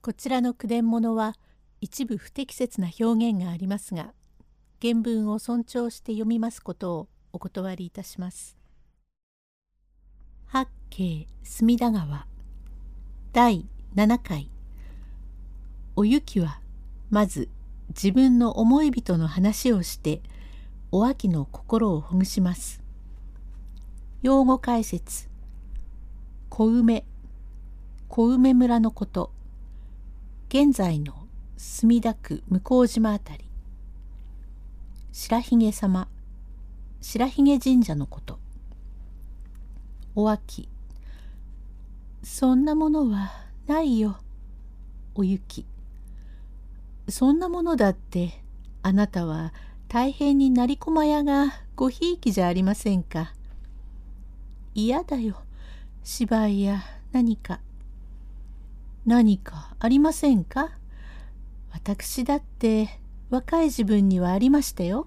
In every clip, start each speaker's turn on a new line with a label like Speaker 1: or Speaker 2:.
Speaker 1: こちらの句伝物は一部不適切な表現がありますが原文を尊重して読みますことをお断りいたします。八景隅田川。第7回。おゆきはまず自分の思い人の話をしてお秋の心をほぐします。用語解説。小梅。小梅村のこと。現在の墨田区向島辺り。白髭様。白髭神社のこと。お秋。そんなものはないよ。お雪。そんなものだってあなたは大変になりこまやがごひいきじゃありませんか。嫌だよ。芝居や何か。何かありませんか？私だって若い自分にはありましたよ。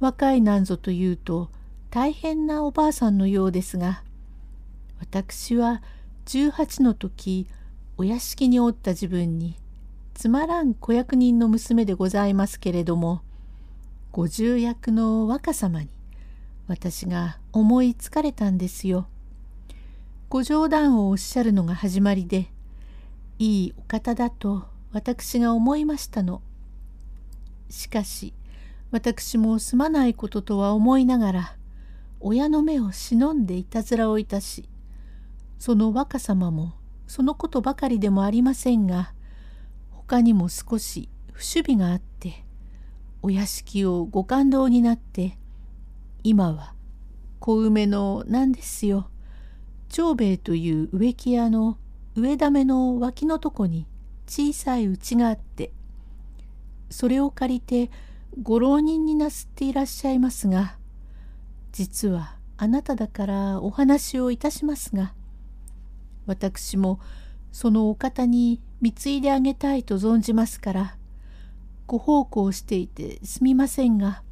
Speaker 1: 若いなんぞというと大変なおばあさんのようですが私は18の時お屋敷におった自分につまらん子役人の娘でございますけれども五十役の若様に私が思いつかれたんですよ。ご冗談をおっしゃるのが始まりでいいお方だと私が思いましたの。しかし私もすまないこととは思いながら親の目を忍んでいたずらをいたしその若様もそのことばかりでもありませんが他にも少し不守備があってお屋敷をご感動になって今は小梅の何ですよ長兵衛という植木屋の植だめの脇のとこに小さい家があってそれを借りてご浪人になすっていらっしゃいますが実はあなただからお話をいたしますが私もそのお方に貢いであげたいと存じますからご奉公していてすみませんが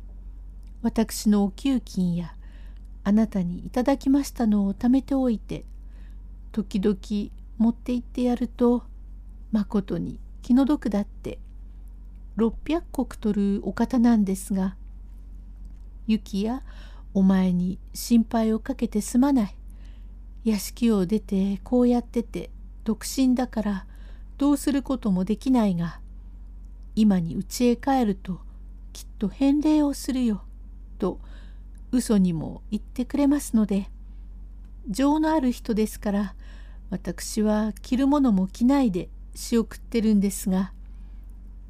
Speaker 1: 私のお給金やあなたにいただきましたのを貯めておいて時々持って行ってやるとまことに気の毒だって。600石取るお方なんですが雪やお前に心配をかけてすまない。屋敷を出てこうやってて独身だからどうすることもできないが今に家へ帰るときっと返礼をするよと嘘にも言ってくれますので情のある人ですから私は着るものも着ないで仕送ってるんですが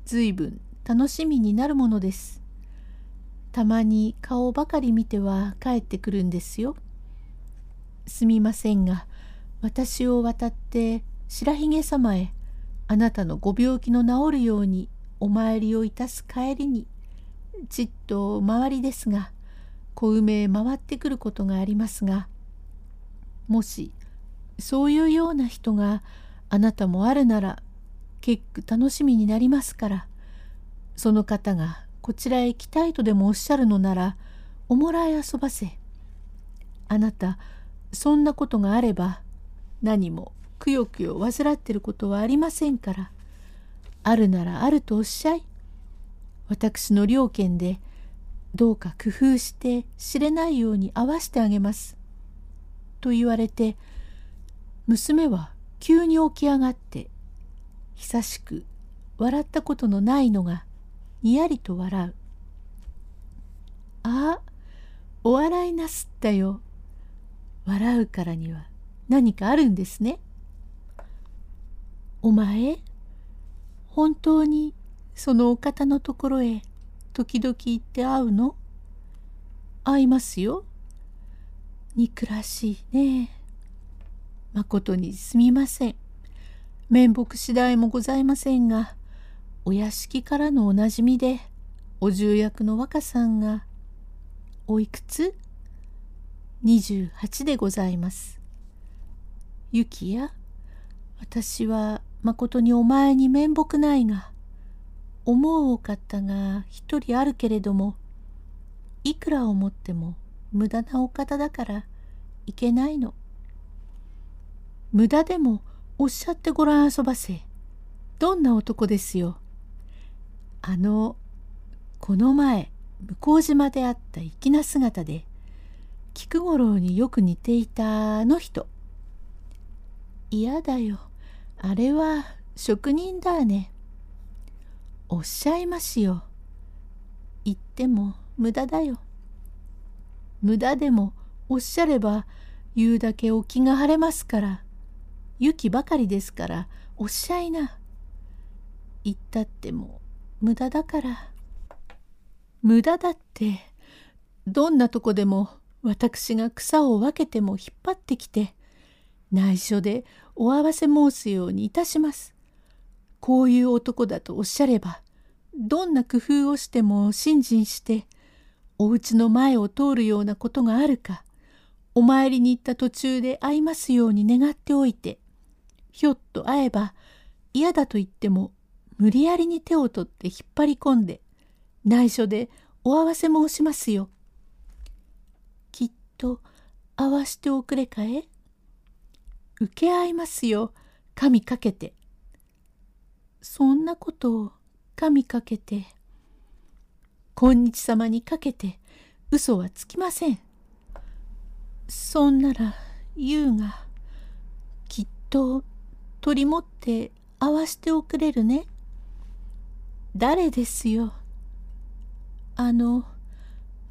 Speaker 1: 随分楽しみになるものです。たまに顔ばかり見ては帰ってくるんですよ。すみませんが私を渡って白髭様へあなたのご病気の治るようにお参りをいたす帰りにちっと周りですが小梅へ回ってくることがありますがもしそういうような人があなたもあるなら結構楽しみになりますから。その方がこちらへ来たいとでもおっしゃるのならおもらい遊ばせ。あなたそんなことがあれば何もくよくよ患ってることはありませんから。あるならあるとおっしゃい。私の了見でどうか工夫して知れないように合わしてあげます。と言われて娘は急に起き上がって久しく笑ったことのないのがにやりと笑う。ああお笑いなすったよ。笑うからには何かあるんですね。お前本当にそのお方のところへ時々行って会うの？会いますよ。憎らしいね。まことにすみません。面目次第もございませんが、お屋敷からのおなじみで、お重役の若さんが、おいくつ ?28 でございます。ゆきや、私はまことにお前に面目ないが、思うお方が一人あるけれども、いくら思っても無駄なお方だからいけないの。無駄でもおっしゃってごらん遊ばせ。どんな男ですよ。あの、この前、向島であった粋な姿で、菊五郎によく似ていたあの人。嫌だよ。あれは職人だね。おっしゃいますよ。言っても無駄だよ。無駄でもおっしゃれば言うだけお気が晴れますから。雪ばかりですからおっしゃいな。言ったっても無駄だから。無駄だってどんなとこでも私が草を分けても引っ張ってきて内緒でお合わせ申すようにいたします。こういう男だとおっしゃればどんな工夫をしても信心してお家の前を通るようなことがあるかお参りに行った途中で会いますように願っておいてひょっと会えば嫌だと言っても無理やりに手を取って引っ張り込んで内緒でお合わせ申しますよ。きっと合わしておくれかえ？受け合いますよ神かけて。そんなことを神かけて今日様にかけて嘘はつきません。そんなら優がきっと取り持って合わしておくれるね。誰ですよ。あの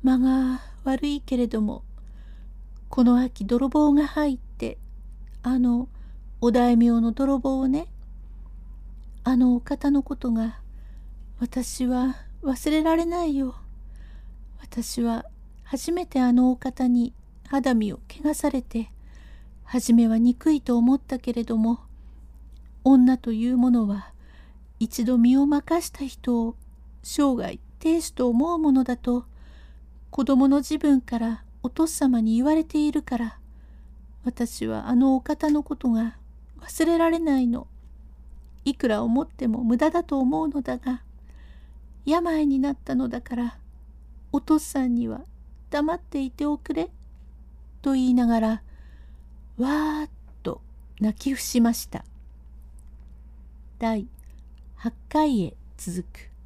Speaker 1: 間が悪いけれどもこの秋泥棒が入ってあのお大名の泥棒をねあのお方のことが私は忘れられないよ。私は初めてあのお方に肌身を汚されて初めは憎いと思ったけれども女というものは一度身を任した人を生涯亭主と思うものだと子供の自分からお父様に言われているから私はあのお方のことが忘れられないの。いくら思っても無駄だと思うのだが病になったのだからお父さんには黙っていておくれ」と言いながらわーっと泣き伏しました。第8回へ続く。